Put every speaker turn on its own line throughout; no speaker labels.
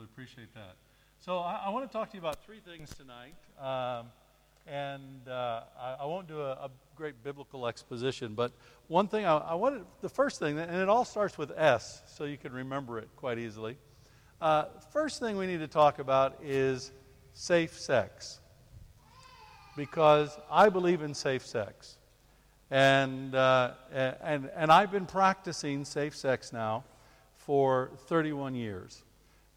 really appreciate that. So I, I want to talk to you about three things tonight. Um, and uh, I, I, won't do a, a, great biblical exposition, but one thing I, I, wanted, the first thing, and it all starts with S, so you can remember it quite easily. Uh, first thing we need to talk about is safe sex, because I believe in safe sex. And, uh, and, and I've been practicing safe sex now for 31 years.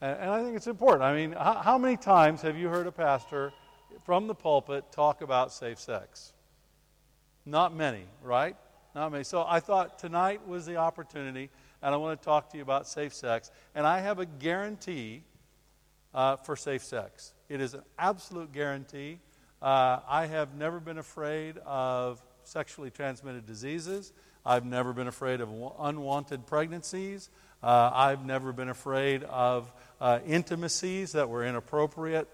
And, and I think it's important. I mean, how, how many times have you heard a pastor from the pulpit talk about safe sex? Not many, right? Not many. So I thought tonight was the opportunity, and I want to talk to you about safe sex. And I have a guarantee uh, for safe sex. It is an absolute guarantee. Uh, I have never been afraid of sexually transmitted diseases. I've never been afraid of unwanted pregnancies. Uh, I've never been afraid of uh, intimacies that were inappropriate.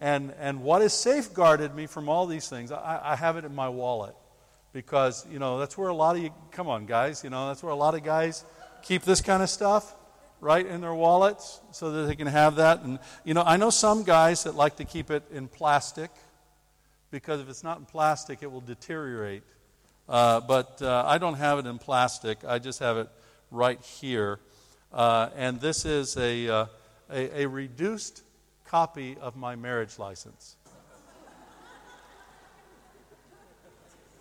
And, and what has safeguarded me from all these things, I, I have it in my wallet. Because, you know, that's where a lot of you, come on, guys, you know, that's where a lot of guys keep this kind of stuff right in their wallets so that they can have that. And, you know, I know some guys that like to keep it in plastic because if it's not in plastic, it will deteriorate. Uh, but uh, I don't have it in plastic, I just have it right here. Uh, and this is a, uh, a, a reduced copy of my marriage license.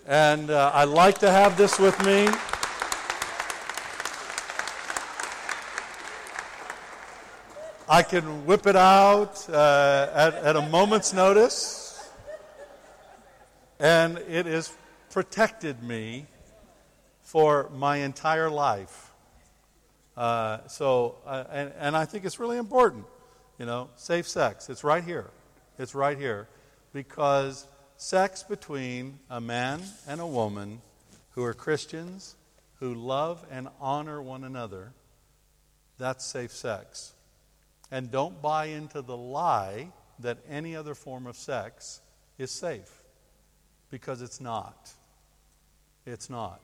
And uh, I like to have this with me. I can whip it out uh, at, at, a moment's notice. And it has protected me for my entire life. Uh, so, uh, and, and I think it's really important. You know, safe sex. It's right here. It's right here. Because sex between a man and a woman who are Christians, who love and honor one another, that's safe sex. And don't buy into the lie that any other form of sex is safe. Because it's not. It's not.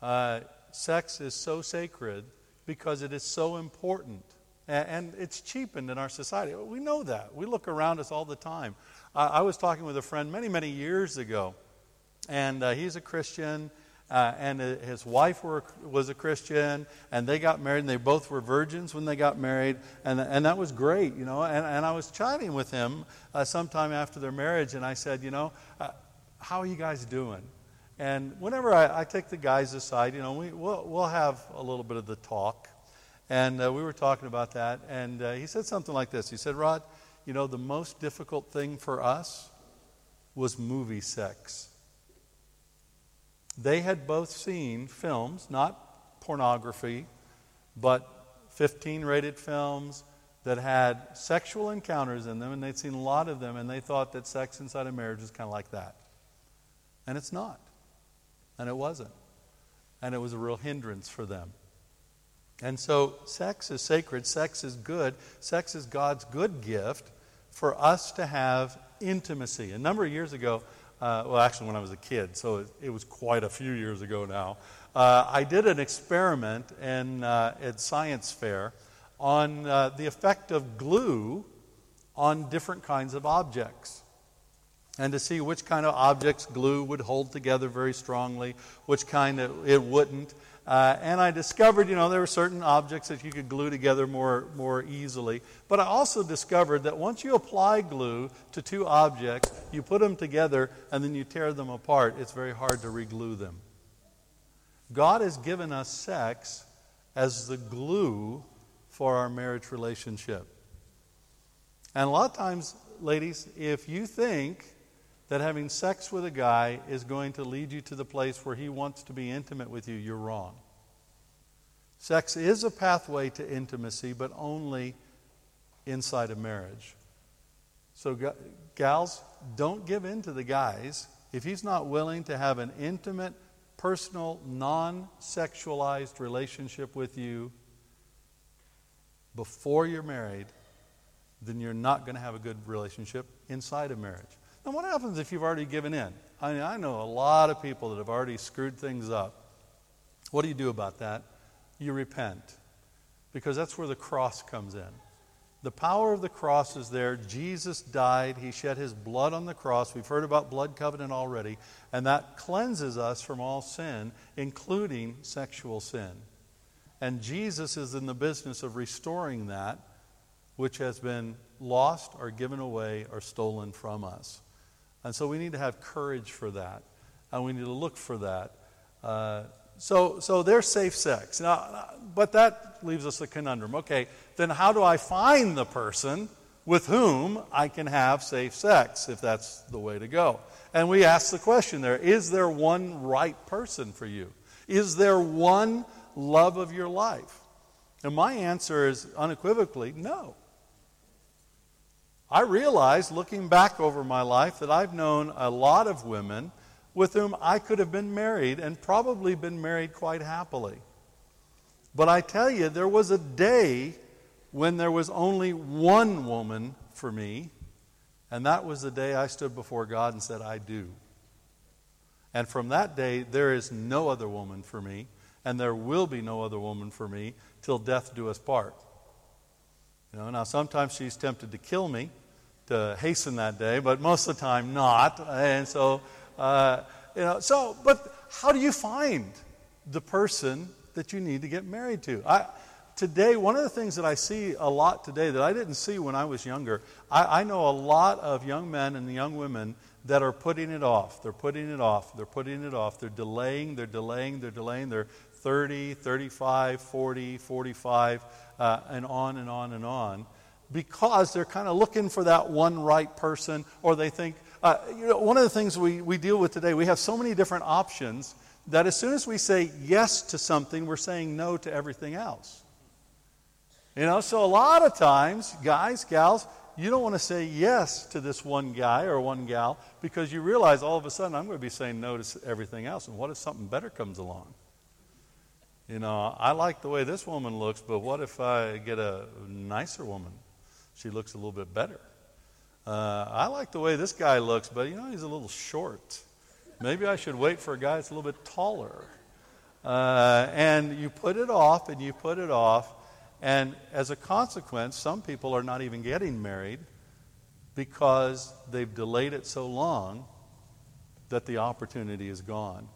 Uh, sex is so sacred because it is so important and it's cheapened in our society. We know that. We look around us all the time. I was talking with a friend many, many years ago, and uh, he's a Christian, uh, and his wife was a Christian, and they got married, and they both were virgins when they got married, and, and that was great, you know. And, and I was chatting with him uh, sometime after their marriage, and I said, you know, uh, how are you guys doing? And whenever I, I take the guys aside, you know, we, we'll, we'll have a little bit of the talk. And uh, we were talking about that, and uh, he said something like this. He said, Rod, you know, the most difficult thing for us was movie sex. They had both seen films, not pornography, but 15 rated films that had sexual encounters in them, and they'd seen a lot of them, and they thought that sex inside a marriage was kind of like that. And it's not. And it wasn't. And it was a real hindrance for them. And so, sex is sacred, sex is good, sex is God's good gift for us to have intimacy. A number of years ago, uh, well, actually, when I was a kid, so it, it was quite a few years ago now, uh, I did an experiment in, uh, at science fair on uh, the effect of glue on different kinds of objects and to see which kind of objects glue would hold together very strongly, which kind of it wouldn't. Uh, and I discovered, you know, there were certain objects that you could glue together more, more easily. But I also discovered that once you apply glue to two objects, you put them together and then you tear them apart, it's very hard to reglue them. God has given us sex as the glue for our marriage relationship. And a lot of times, ladies, if you think that having sex with a guy is going to lead you to the place where he wants to be intimate with you, you're wrong. Sex is a pathway to intimacy, but only inside of marriage. So, gals, don't give in to the guys. If he's not willing to have an intimate, personal, non sexualized relationship with you before you're married, then you're not going to have a good relationship inside of marriage. And what happens if you've already given in? I mean, I know a lot of people that have already screwed things up. What do you do about that? You repent. Because that's where the cross comes in. The power of the cross is there. Jesus died. He shed his blood on the cross. We've heard about blood covenant already. And that cleanses us from all sin, including sexual sin. And Jesus is in the business of restoring that which has been lost or given away or stolen from us. And so we need to have courage for that. And we need to look for that. Uh, so, so there's safe sex. Now, but that leaves us a conundrum. Okay, then how do I find the person with whom I can have safe sex, if that's the way to go? And we ask the question there is there one right person for you? Is there one love of your life? And my answer is unequivocally no. I realize, looking back over my life, that I've known a lot of women with whom I could have been married and probably been married quite happily. But I tell you, there was a day when there was only one woman for me, and that was the day I stood before God and said, I do. And from that day, there is no other woman for me, and there will be no other woman for me till death do us part. You know, now sometimes she's tempted to kill me to hasten that day, but most of the time not. And so uh, you know, so, but how do you find the person that you need to get married to? I, today, one of the things that I see a lot today that I didn't see when I was younger, I, I know a lot of young men and young women that are putting it off. They're putting it off. They're putting it off. They're delaying, they're delaying, they're delaying. They're 30, 35, 40, 45, uh, and on and on and on because they're kind of looking for that one right person, or they think, uh, you know, one of the things we, we deal with today, we have so many different options that as soon as we say yes to something, we're saying no to everything else. You know, so a lot of times, guys, gals, you don't want to say yes to this one guy or one gal because you realize all of a sudden I'm going to be saying no to everything else. And what if something better comes along? You know, I like the way this woman looks, but what if I get a nicer woman? She looks a little bit better. Uh, I like the way this guy looks, but you know, he's a little short. Maybe I should wait for a guy that's a little bit taller. Uh, and you put it off and you put it off. And as a consequence, some people are not even getting married because they've delayed it so long that the opportunity is gone.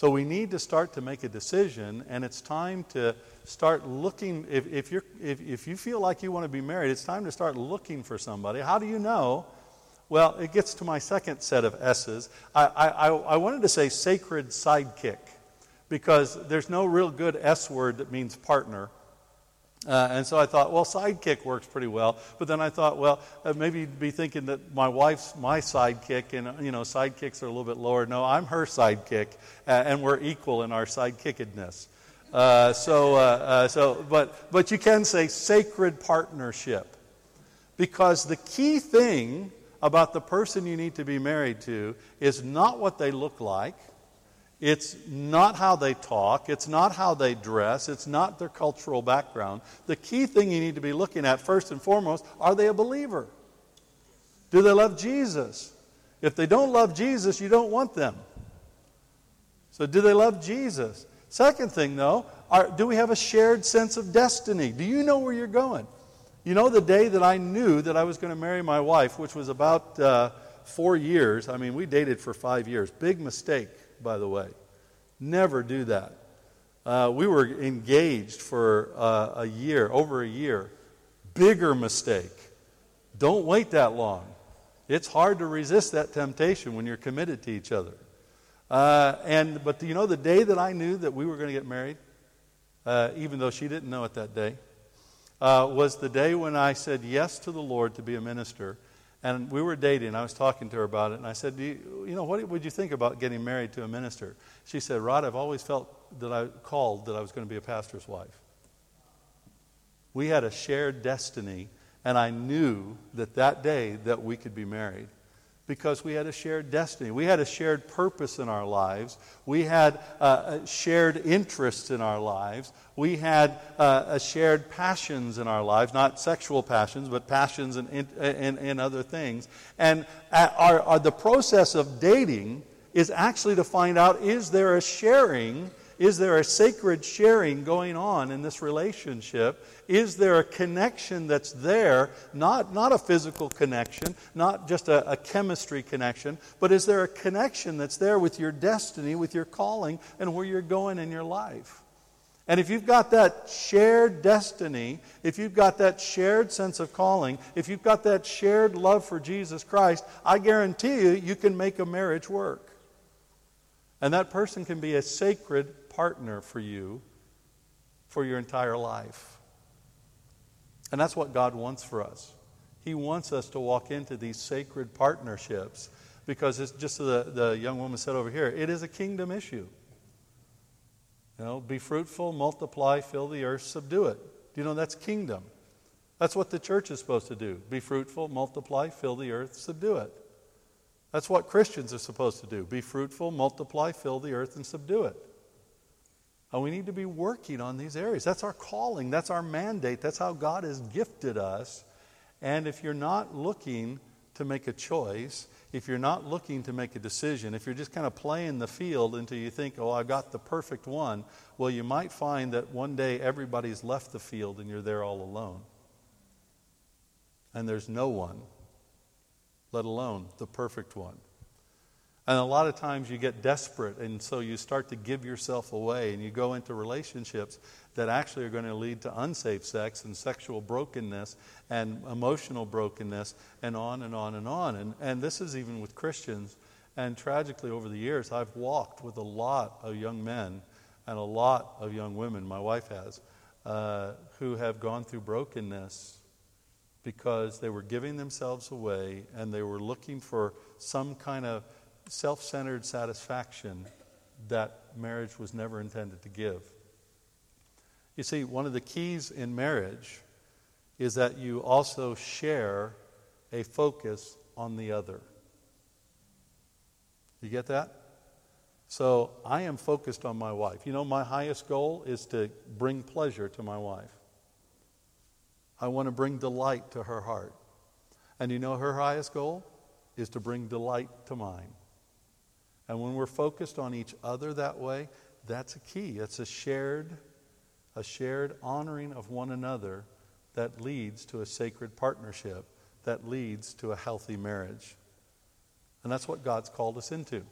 So we need to start to make a decision, and it's time to start looking. If, if, you're, if, if you feel like you want to be married, it's time to start looking for somebody. How do you know? Well, it gets to my second set of S's. I, I, I wanted to say sacred sidekick because there's no real good S word that means partner. Uh, and so I thought, well, sidekick works pretty well. But then I thought, well, uh, maybe you'd be thinking that my wife's my sidekick, and, uh, you know, sidekicks are a little bit lower. No, I'm her sidekick, uh, and we're equal in our sidekickedness. Uh, so, uh, so but, but you can say sacred partnership. Because the key thing about the person you need to be married to is not what they look like, it's not how they talk. It's not how they dress. It's not their cultural background. The key thing you need to be looking at, first and foremost, are they a believer? Do they love Jesus? If they don't love Jesus, you don't want them. So, do they love Jesus? Second thing, though, are, do we have a shared sense of destiny? Do you know where you're going? You know, the day that I knew that I was going to marry my wife, which was about uh, four years, I mean, we dated for five years. Big mistake by the way. Never do that. Uh, we were engaged for uh, a year, over a year. Bigger mistake. Don't wait that long. It's hard to resist that temptation when you're committed to each other. Uh, and but you know the day that I knew that we were going to get married, uh, even though she didn't know it that day, uh, was the day when I said yes to the Lord to be a minister and we were dating. I was talking to her about it, and I said, you, you, know, what would you think about getting married to a minister? She said, Rod, I've always felt that I called that I was going to be a pastor's wife. We had a shared destiny, and I knew that that day that we could be married because we had a shared destiny. We had a shared purpose in our lives. We had uh, shared interests in our lives. We had uh, shared passions in our lives, not sexual passions, but passions in, in, in other things. And uh, our, our, the process of dating is actually to find out is there a sharing Is there a sacred sharing going on in this relationship? Is there a connection that's there? Not, not a physical connection, not just a, a chemistry connection, but is there a connection that's there with your destiny, with your calling, and where you're going in your life? And if you've got that shared destiny, if you've got that shared sense of calling, if you've got that shared love for Jesus Christ, I guarantee you, you can make a marriage work. And that person can be a sacred partner for you for your entire life. And that's what God wants for us. He wants us to walk into these sacred partnerships because it's just the, the young woman said over here, it is a kingdom issue. You know, be fruitful, multiply, fill the earth, subdue it. Do you know that's kingdom? That's what the church is supposed to do. Be fruitful, multiply, fill the earth, subdue it. That's what Christians are supposed to do. Be fruitful, multiply, fill the earth, and subdue it. And we need to be working on these areas. That's our calling. That's our mandate. That's how God has gifted us. And if you're not looking to make a choice, if you're not looking to make a decision, if you're just kind of playing the field until you think, oh, I've got the perfect one, well, you might find that one day everybody's left the field and you're there all alone. And there's no one, let alone the perfect one. And a lot of times you get desperate, and so you start to give yourself away, and you go into relationships that actually are going to lead to unsafe sex and sexual brokenness and emotional brokenness, and on and on and on. And, and this is even with Christians. And tragically, over the years, I've walked with a lot of young men and a lot of young women, my wife has, uh, who have gone through brokenness because they were giving themselves away and they were looking for some kind of self centered satisfaction that marriage was never intended to give. You see, one of the keys in marriage is that you also share a focus on the other. You get that? So I am focused on my wife. You know, my highest goal is to bring pleasure to my wife. I want to bring delight to her heart. And you know, her highest goal is to bring delight to mine. And when we're focused on each other that way, that's a key. It's a shared, a shared honoring of one another that leads to a sacred partnership, that leads to a healthy marriage. And that's what God's called us into.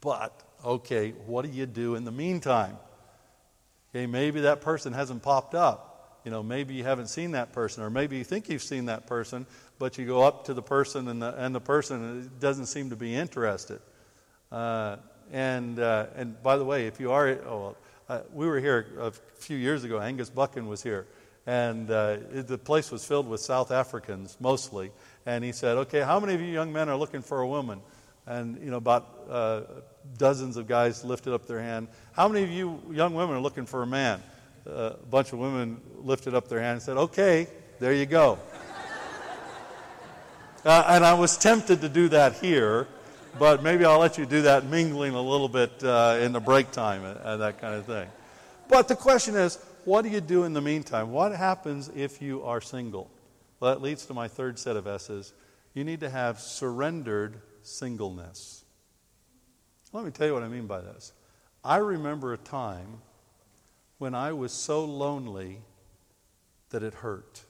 But, okay, what do you do in the meantime? Okay, maybe that person hasn't popped up. You know, maybe you haven't seen that person, or maybe you think you've seen that person, but you go up to the person and the, and the person doesn't seem to be interested. Uh, and, uh, and by the way, if you are, oh, uh, we were here a few years ago. Angus Buchan was here. And uh, it, the place was filled with South Africans mostly. And he said, Okay, how many of you young men are looking for a woman? And, you know, about uh, dozens of guys lifted up their hand. How many of you young women are looking for a man? Uh, a bunch of women lifted up their hand and said, Okay, there you go. and I was tempted to do that here but maybe I'll let you do that mingling a little bit uh, in the break time and, and that kind of thing. But the question is, what do you do in the meantime? What happens if you are single? Well, that leads to my third set of S's. You need to have surrendered singleness. Let me tell you what I mean by this. I remember a time when I was so lonely that it hurt.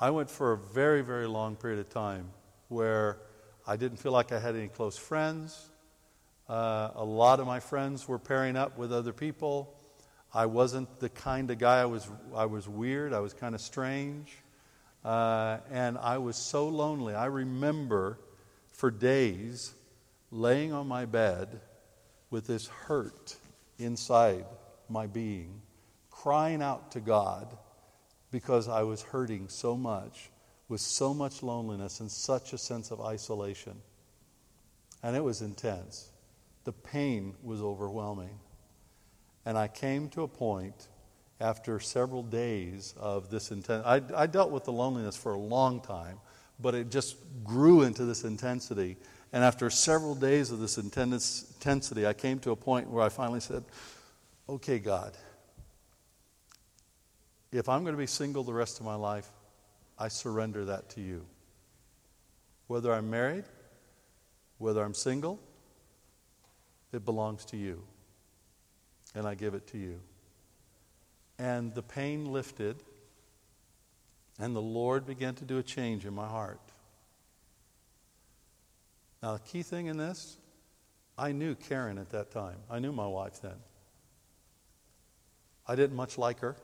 I went for a very, very long period of time where I didn't feel like I had any close friends. Uh, a lot of my friends were pairing up with other people. I wasn't the kind of guy I was. I was weird. I was kind of strange, uh, and I was so lonely. I remember for days laying on my bed with this hurt inside my being, crying out to God because I was hurting so much with so much loneliness and such a sense of isolation. And it was intense. The pain was overwhelming. And I came to a point after several days of this intense. I, I dealt with the loneliness for a long time, but it just grew into this intensity. And after several days of this intensity, I came to a point where I finally said, Okay, God, if I'm going to be single the rest of my life, I surrender that to you. Whether I'm married, whether I'm single, it belongs to you. and I give it to you. And the pain lifted, and the Lord began to do a change in my heart. Now, the key thing in this, I knew Karen at that time. I knew my wife then. I didn't much like her.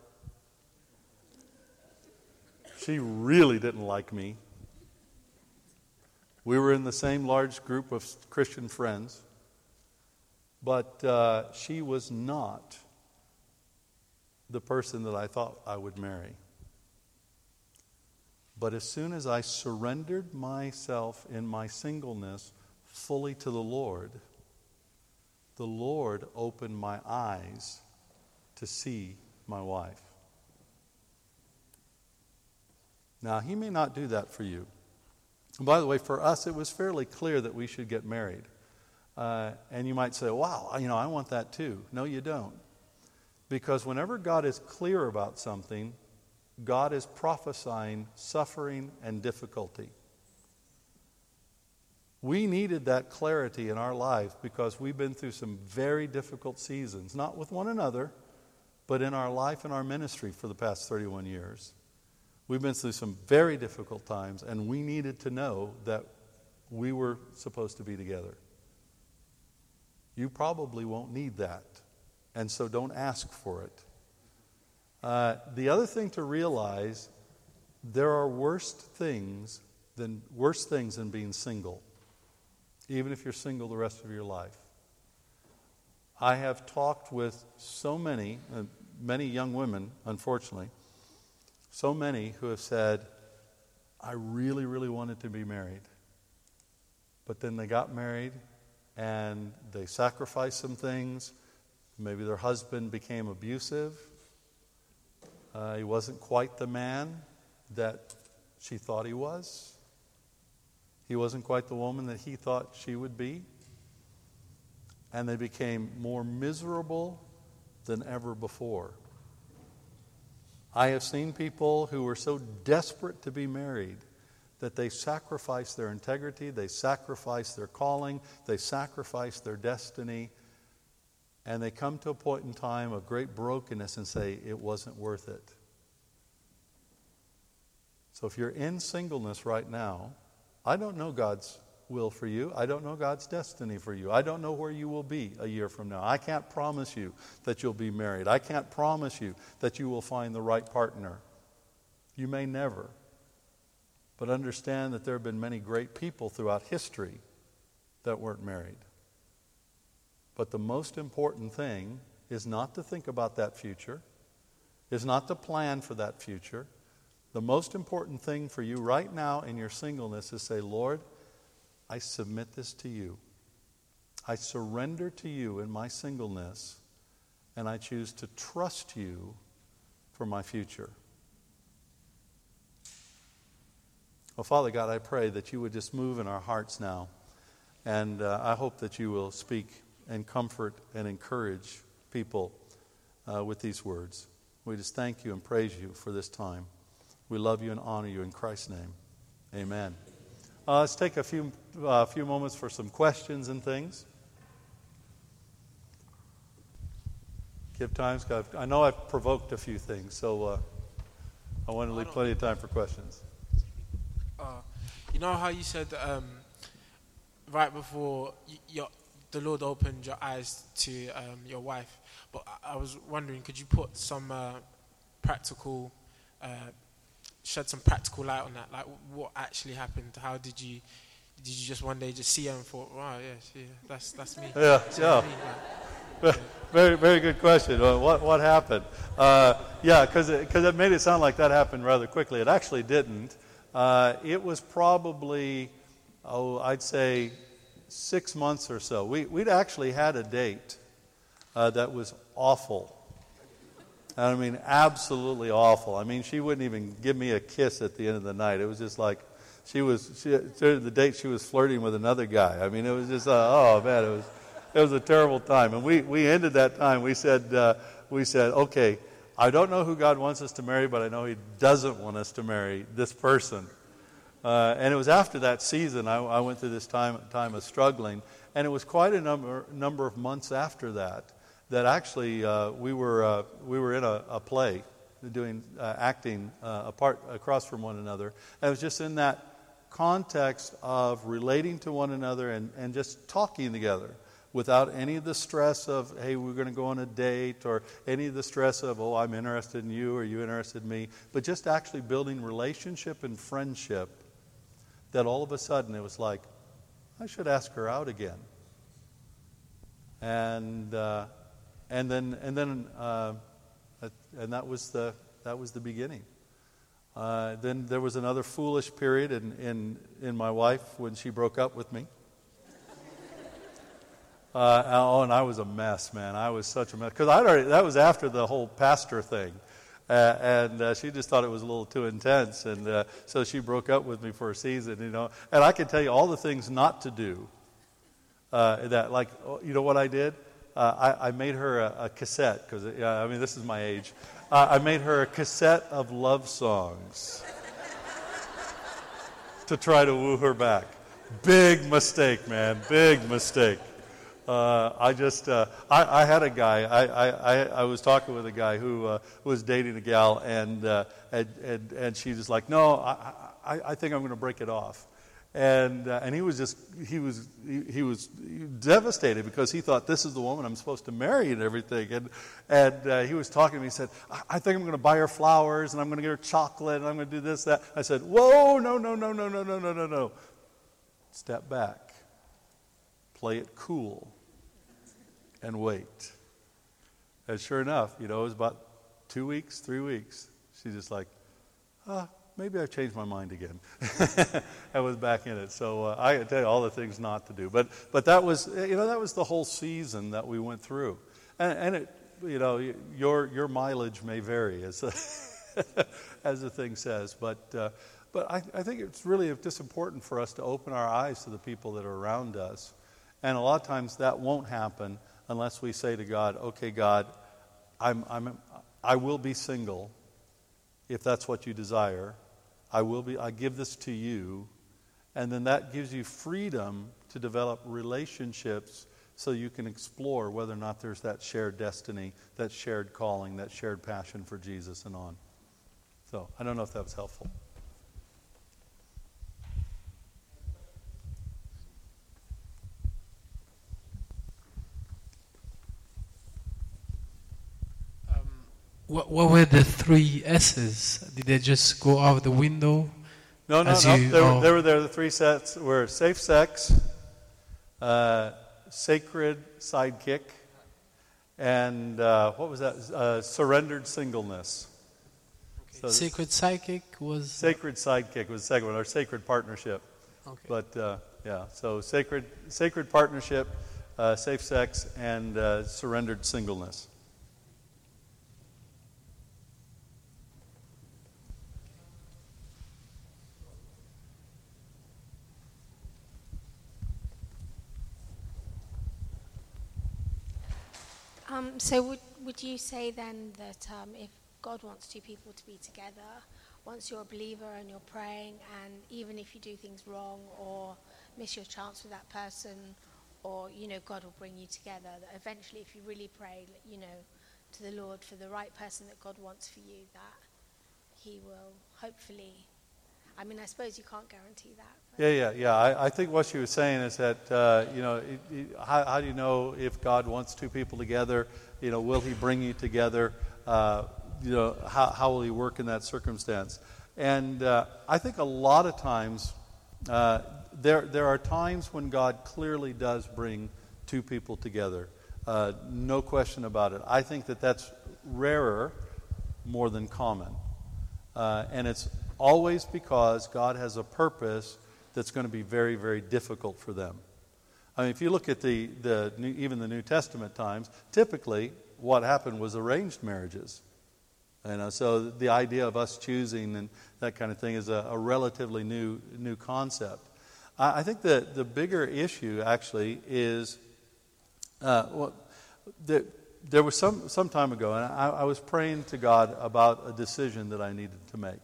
She really didn't like me. We were in the same large group of Christian friends, but uh, she was not the person that I thought I would marry. But as soon as I surrendered myself in my singleness fully to the Lord, the Lord opened my eyes to see my wife. Now, He may not do that for you. And by the way, for us, it was fairly clear that we should get married. Uh, and you might say, wow, you know, I want that too. No, you don't. Because whenever God is clear about something, God is prophesying suffering and difficulty. We needed that clarity in our life because we've been through some very difficult seasons, not with one another, but in our life and our ministry for the past 31 years. We've been through some very difficult times, and we needed to know that we were supposed to be together. You probably won't need that, and so don't ask for it. Uh, the other thing to realize there are worse things than worse things than being single, even if you're single the rest of your life. I have talked with so many, uh, many young women, unfortunately, so many who have said, I really, really wanted to be married. But then they got married and they sacrificed some things. Maybe their husband became abusive. Uh, he wasn't quite the man that she thought he was. He wasn't quite the woman that he thought she would be. And they became more miserable than ever before. I have seen people who were so desperate to be married that they sacrifice their integrity, they sacrifice their calling, they sacrifice their destiny, and they come to a point in time of great brokenness and say, it wasn't worth it. So if you're in singleness right now, I don't know God's will for you. I don't know God's destiny for you. I don't know where you will be a year from now. I can't promise you that you'll be married. I can't promise you that you will find the right partner. You may never. But understand that there have been many great people throughout history that weren't married. But the most important thing is not to think about that future, is not to plan for that future. The most important thing for you right now in your singleness is say, Lord, I submit this to you. I surrender to you in my singleness, and I choose to trust you for my future. Well, Father God, I pray that you would just move in our hearts now. And uh, I hope that you will speak and comfort and encourage people uh, with these words. We just thank you and praise you for this time. We love you and honor you in Christ's name. Amen. Uh, let's take a few, uh, few moments for some questions and things. Give time. I know I've provoked a few things, so uh, I want to leave plenty of time for questions.
Uh, you know how you said um, right before your, the Lord opened your eyes to um, your wife, but I, was wondering, could you put some uh, practical uh, shed some practical light on that. Like, what actually happened? How did you? Did you just one day just see her and thought, wow, yes, yeah, that's that's me.
Yeah, that's yeah. Me, like, very, very good question. What, what happened? Uh, yeah, because it, cause it made it sound like that happened rather quickly. It actually didn't. Uh, it was probably, oh, I'd say six months or so. We, we'd actually had a date uh, that was awful. I mean, absolutely awful. I mean, she wouldn't even give me a kiss at the end of the night. It was just like she was, she, the date she was flirting with another guy. I mean, it was just, uh, oh man, it was, it was a terrible time. And we, we ended that time. We said, uh, we said, okay, I don't know who God wants us to marry, but I know He doesn't want us to marry this person. Uh, and it was after that season I, I, went through this time, time of struggling. And it was quite a number, number of months after that that actually uh, we, were, uh, we were in a, a play doing uh, acting uh, apart across from one another. And it was just in that context of relating to one another and, and just talking together without any of the stress of, hey, we're going to go on a date, or any of the stress of, oh, I'm interested in you, or you interested in me, but just actually building relationship and friendship that all of a sudden it was like, I should ask her out again. And, uh, and then, and, then uh, and that was the, that was the beginning. Uh, then there was another foolish period in, in, in my wife when she broke up with me. Uh, oh, and I was a mess, man. I was such a mess. Because I already, that was after the whole pastor thing. Uh, and uh, she just thought it was a little too intense. And uh, so she broke up with me for a season, you know. And I can tell you all the things not to do. Uh, that, like, oh, you know what I did? Uh, I, I, made her a, a cassette, because, I mean, this is my age. I made her a cassette of love songs to try to woo her back. Big mistake, man. Big mistake. Uh, I just, uh, I, I, had a guy, I, I, I, was talking with a guy who uh, was dating a gal, and, uh, and, and, and she was like, no, I, I, I think I'm going to break it off. And, uh, and he was just, he was, he, he, was devastated because he thought, this is the woman I'm supposed to marry and everything. And, and uh, he was talking to me, he said, I, I think I'm going to buy her flowers, and I'm going to get her chocolate, and I'm going to do this, that. I said, whoa, no, no, no, no, no, no, no, no, no. Step back. Play it cool and wait. And sure enough, you know, it was about two weeks, three weeks. She's just like, ah, maybe I've changed my mind again. I was back in it. So uh, I tell you all the things not to do. But, but that was, you know, that was the whole season that we went through. And, and it, you know, your, your mileage may vary, as, as the thing says. But, uh, but I, I think it's really just important for us to open our eyes to the people that are around us. And a lot of times that won't happen unless we say to God, okay, God, I'm, I'm, I will be single if that's what you desire. I will be, I give this to you. And then that gives you freedom to develop relationships so you can explore whether or not there's that shared destiny, that shared calling, that shared passion for Jesus and on. So I don't know if that was helpful.
What, what were the three S's? Did they just go out the window?
No, no, no. You, they, oh. were, they, were, there. The three sets were safe sex, uh, sacred sidekick, and uh, what was that? Uh, surrendered singleness.
Okay. So sacred sidekick was.
Sacred sidekick was the second one, or sacred partnership. Okay. But uh, yeah, so sacred, sacred partnership, uh, safe sex, and uh, surrendered singleness.
So would, would you say then that um, if God wants two people to be together, once you're a believer and you're praying, and even if you do things wrong or miss your chance with that person, or you know God will bring you together, that eventually if you really pray, you know, to the Lord for the right person that God wants for you, that He will hopefully I mean, I suppose you can't guarantee that.
Yeah, yeah, yeah. I, I, think what she was saying is that, uh, you know, it, it, how, how, do you know if God wants two people together? You know, will He bring you together? Uh, you know, how, how will He work in that circumstance? And uh, I think a lot of times, uh, there, there are times when God clearly does bring two people together. Uh, no question about it. I think that that's rarer more than common. Uh, and it's always because God has a purpose that's going to be very, very difficult for them. I mean, if you look at the, the New, even the New Testament times, typically what happened was arranged marriages. You know, so the idea of us choosing and that kind of thing is a, a relatively new, new concept. I, I think that the bigger issue actually is uh, well, the, there was some, some time ago, and I, I was praying to God about a decision that I needed to make.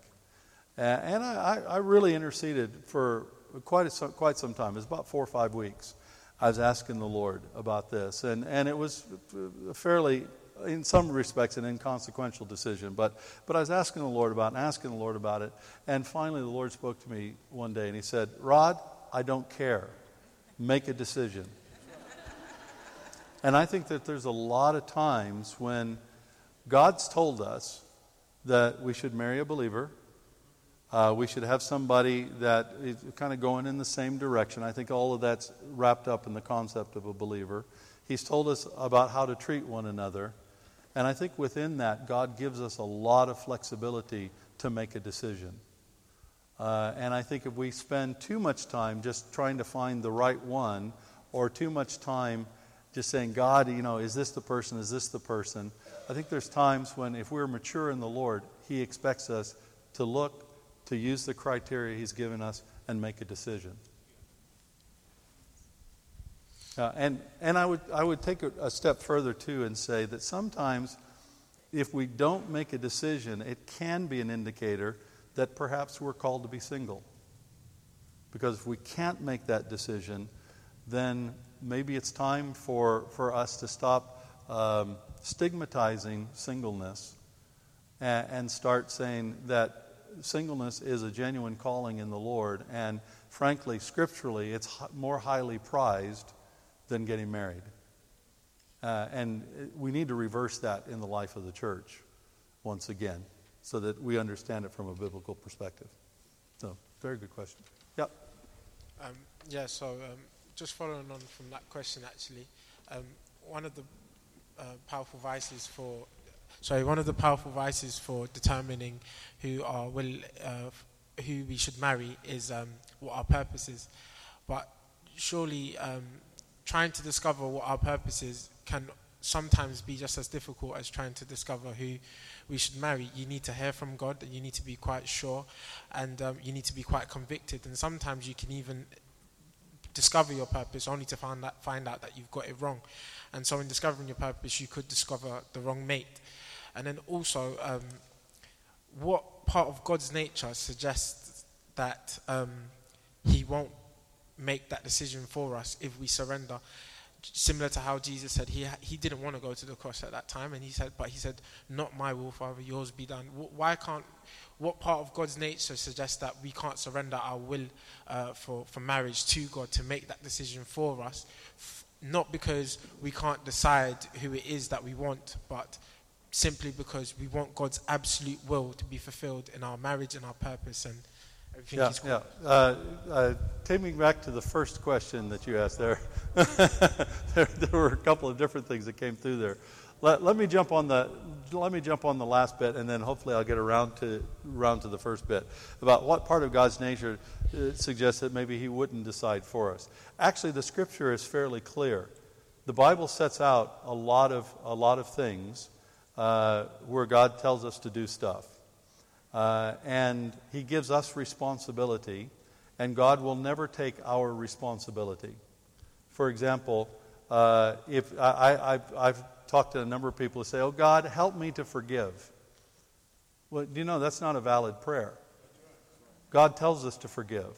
And I, I really interceded for quite, a, quite some time. It was about four or five weeks. I was asking the Lord about this. And, and it was fairly, in some respects, an inconsequential decision. But, but I was asking the Lord about it asking the Lord about it. And finally, the Lord spoke to me one day and He said, Rod, I don't care. Make a decision. and I think that there's a lot of times when God's told us that we should marry a believer uh, we should have somebody that is kind of going in the same direction. I think all of that's wrapped up in the concept of a believer. He's told us about how to treat one another. And I think within that, God gives us a lot of flexibility to make a decision. Uh, and I think if we spend too much time just trying to find the right one, or too much time just saying, God, you know, is this the person? Is this the person? I think there's times when, if we're mature in the Lord, He expects us to look to use the criteria He's given us and make a decision. Uh, and and I, would, I would take a, a step further too and say that sometimes if we don't make a decision, it can be an indicator that perhaps we're called to be single. Because if we can't make that decision, then maybe it's time for, for us to stop um, stigmatizing singleness and, and start saying that singleness is a genuine calling in the Lord, and frankly, scripturally, it's more highly prized than getting married. Uh, and we need to reverse that in the life of the church once again so that we understand it from a biblical perspective. So, very good question. Yep.
Um, yeah, so um, just following on from that question, actually, um, one of the uh, powerful vices for so one of the powerful vices for determining who are will uh, who we should marry is um, what our purpose is. But surely um, trying to discover what our purpose is can sometimes be just as difficult as trying to discover who we should marry. You need to hear from God, you need to be quite sure, and um, you need to be quite convicted. And sometimes you can even discover your purpose only to find find out that you've got it wrong. And so, in discovering your purpose, you could discover the wrong mate. And then also, um, what part of God's nature suggests that um, He won't make that decision for us if we surrender? Similar to how Jesus said he he didn't want to go to the cross at that time, and he said, but he said, "Not my will, Father, yours be done." Why can't? What part of God's nature suggests that we can't surrender our will uh, for for marriage to God to make that decision for us? F- not because we can't decide who it is that we want, but simply because we want God's absolute will to be fulfilled in our marriage and our purpose and everything
yeah, Yeah. Uh, uh, taking back to the first question that you asked there, there, there, were a couple of different things that came through there. Let, let, me jump on the let me jump on the last bit, and then hopefully I'll get around to around to the first bit about what part of God's nature uh, suggests that maybe He wouldn't decide for us. Actually, the Scripture is fairly clear. The Bible sets out a lot of a lot of things uh, where God tells us to do stuff. Uh, and He gives us responsibility, and God will never take our responsibility. For example, uh, if I, have talked to a number of people who say, Oh, God, help me to forgive. Well, do you know that's not a valid prayer? God tells us to forgive.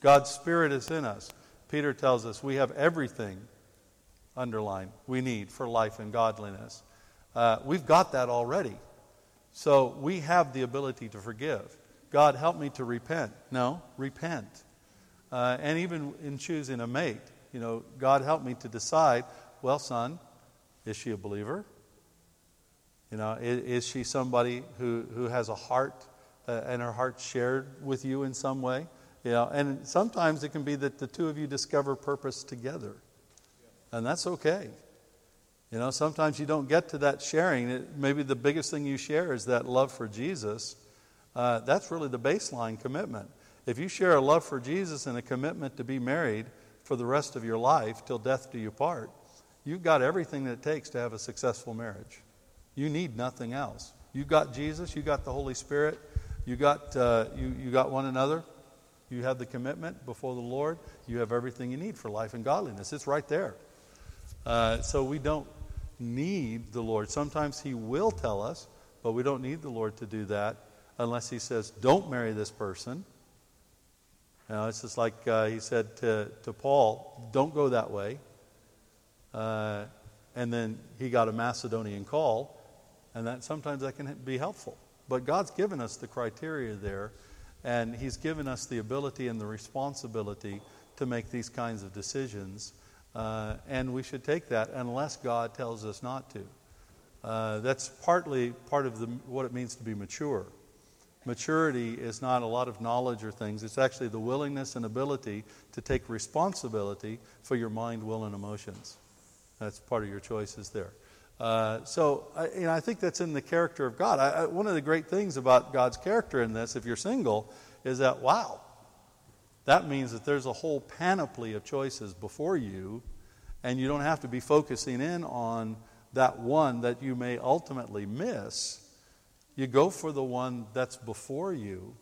God's Spirit is in us. Peter tells us we have everything, underlined, we need for life and godliness. Uh, we've got that already. So we have the ability to forgive. God, help me to repent. No, repent. Uh, and even in choosing a mate, you know, God, help me to decide well, son, is she a believer? You know, is, is she somebody who, who has a heart uh, and her heart shared with you in some way? You know, and sometimes it can be that the two of you discover purpose together. And that's okay. You know, sometimes you don't get to that sharing. It, maybe the biggest thing you share is that love for Jesus. Uh, that's really the baseline commitment. If you share a love for Jesus and a commitment to be married for the rest of your life till death do you part, you've got everything that it takes to have a successful marriage. You need nothing else. You got Jesus, you got the Holy Spirit, you got, uh, you, you got one another, you have the commitment before the Lord, you have everything you need for life and godliness. It's right there. Uh, so we don't need the Lord. Sometimes He will tell us, but we don't need the Lord to do that unless He says, don't marry this person. You know, it's just like uh, he said to, to Paul, don't go that way. Uh, and then he got a Macedonian call, and that sometimes that can be helpful. But God's given us the criteria there, and He's given us the ability and the responsibility to make these kinds of decisions. Uh, and we should take that unless God tells us not to. Uh, that's partly part of the, what it means to be mature. Maturity is not a lot of knowledge or things, it's actually the willingness and ability to take responsibility for your mind, will, and emotions. That's part of your choices there. Uh, so, I, you know, I think that's in the character of God. I, I, one of the great things about God's character in this, if you're single, is that, wow, that means that there's a whole panoply of choices before you, and you don't have to be focusing in on that one that you may ultimately miss. You go for the one that's before you,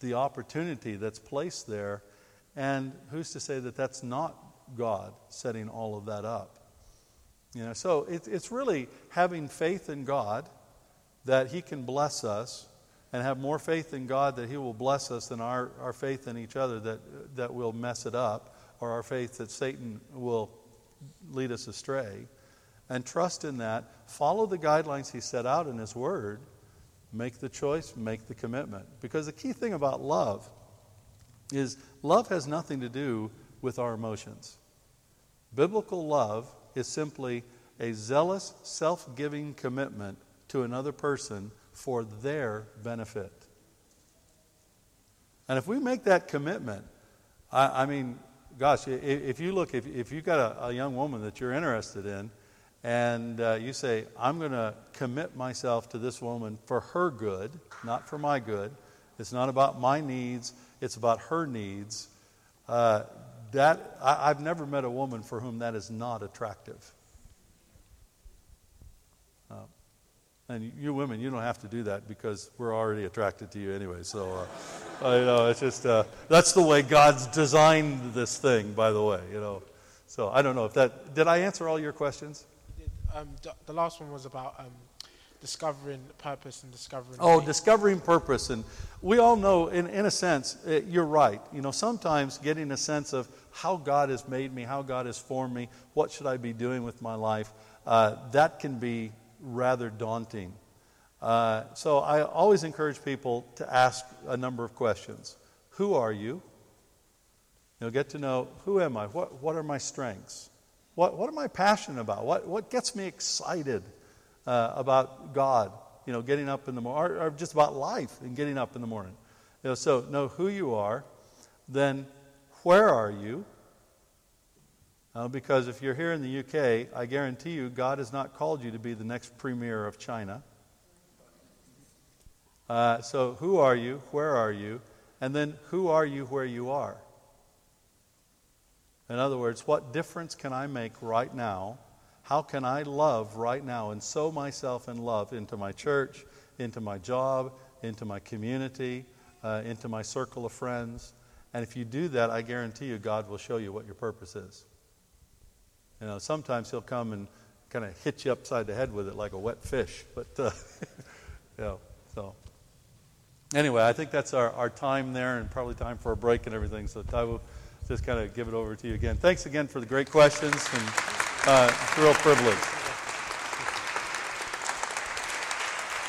the opportunity that's placed there, and who's to say that that's not God setting all of that up? You know, so it, it's really having faith in God that He can bless us and have more faith in God that He will bless us than our, our faith in each other that, that will mess it up or our faith that Satan will lead us astray. And trust in that. Follow the guidelines He set out in His Word. Make the choice, make the commitment. Because the key thing about love is love has nothing to do with our emotions. Biblical love is simply a zealous, self giving commitment to another person for their benefit. And if we make that commitment, I, I mean, gosh, if, if, you look, if, if you've got a, a, young woman that you're interested in, and uh, you say, I'm going to commit myself to this woman for her good, not for my good. It's not about my needs, it's about her needs. Uh, that, I, I've never met a woman for whom that is not attractive. And you women, you don't have to do that because we're already attracted to you anyway. So, uh, you know, it's just uh, that's the way God's designed this thing. By the way, you know. So I don't know if that did I answer all your questions.
Um, the last one was about um, discovering purpose and discovering.
Oh, discovering purpose, and we all know, in in a sense, it, you're right. You know, sometimes getting a sense of how God has made me, how God has formed me, what should I be doing with my life, uh, that can be rather daunting. Uh, so I always encourage people to ask a number of questions. Who are you? You'll get to know who am I? What, what are my strengths? What, what am I passionate about? What, what gets me excited uh, about God? You know, getting up in the morning, or, or, just about life and getting up in the morning. You know, so know who you are. Then, where are you? Uh, because if you're here in the UK, I guarantee you God has not called you to be the next premier of China. Uh, so, who are you? Where are you? And then, who are you where you are? In other words, what difference can I make right now? How can I love right now and sow myself in love into my church, into my job, into my community, uh, into my circle of friends? And if you do that, I guarantee you God will show you what your purpose is. You know, sometimes he'll come and kind of hit you upside the head with it like a wet fish. But, uh, you know, so. Anyway, I think that's our, our time there and probably time for a break and everything. So will just kind of give it over to you again. Thanks again for the great questions and uh, it's a real privilege.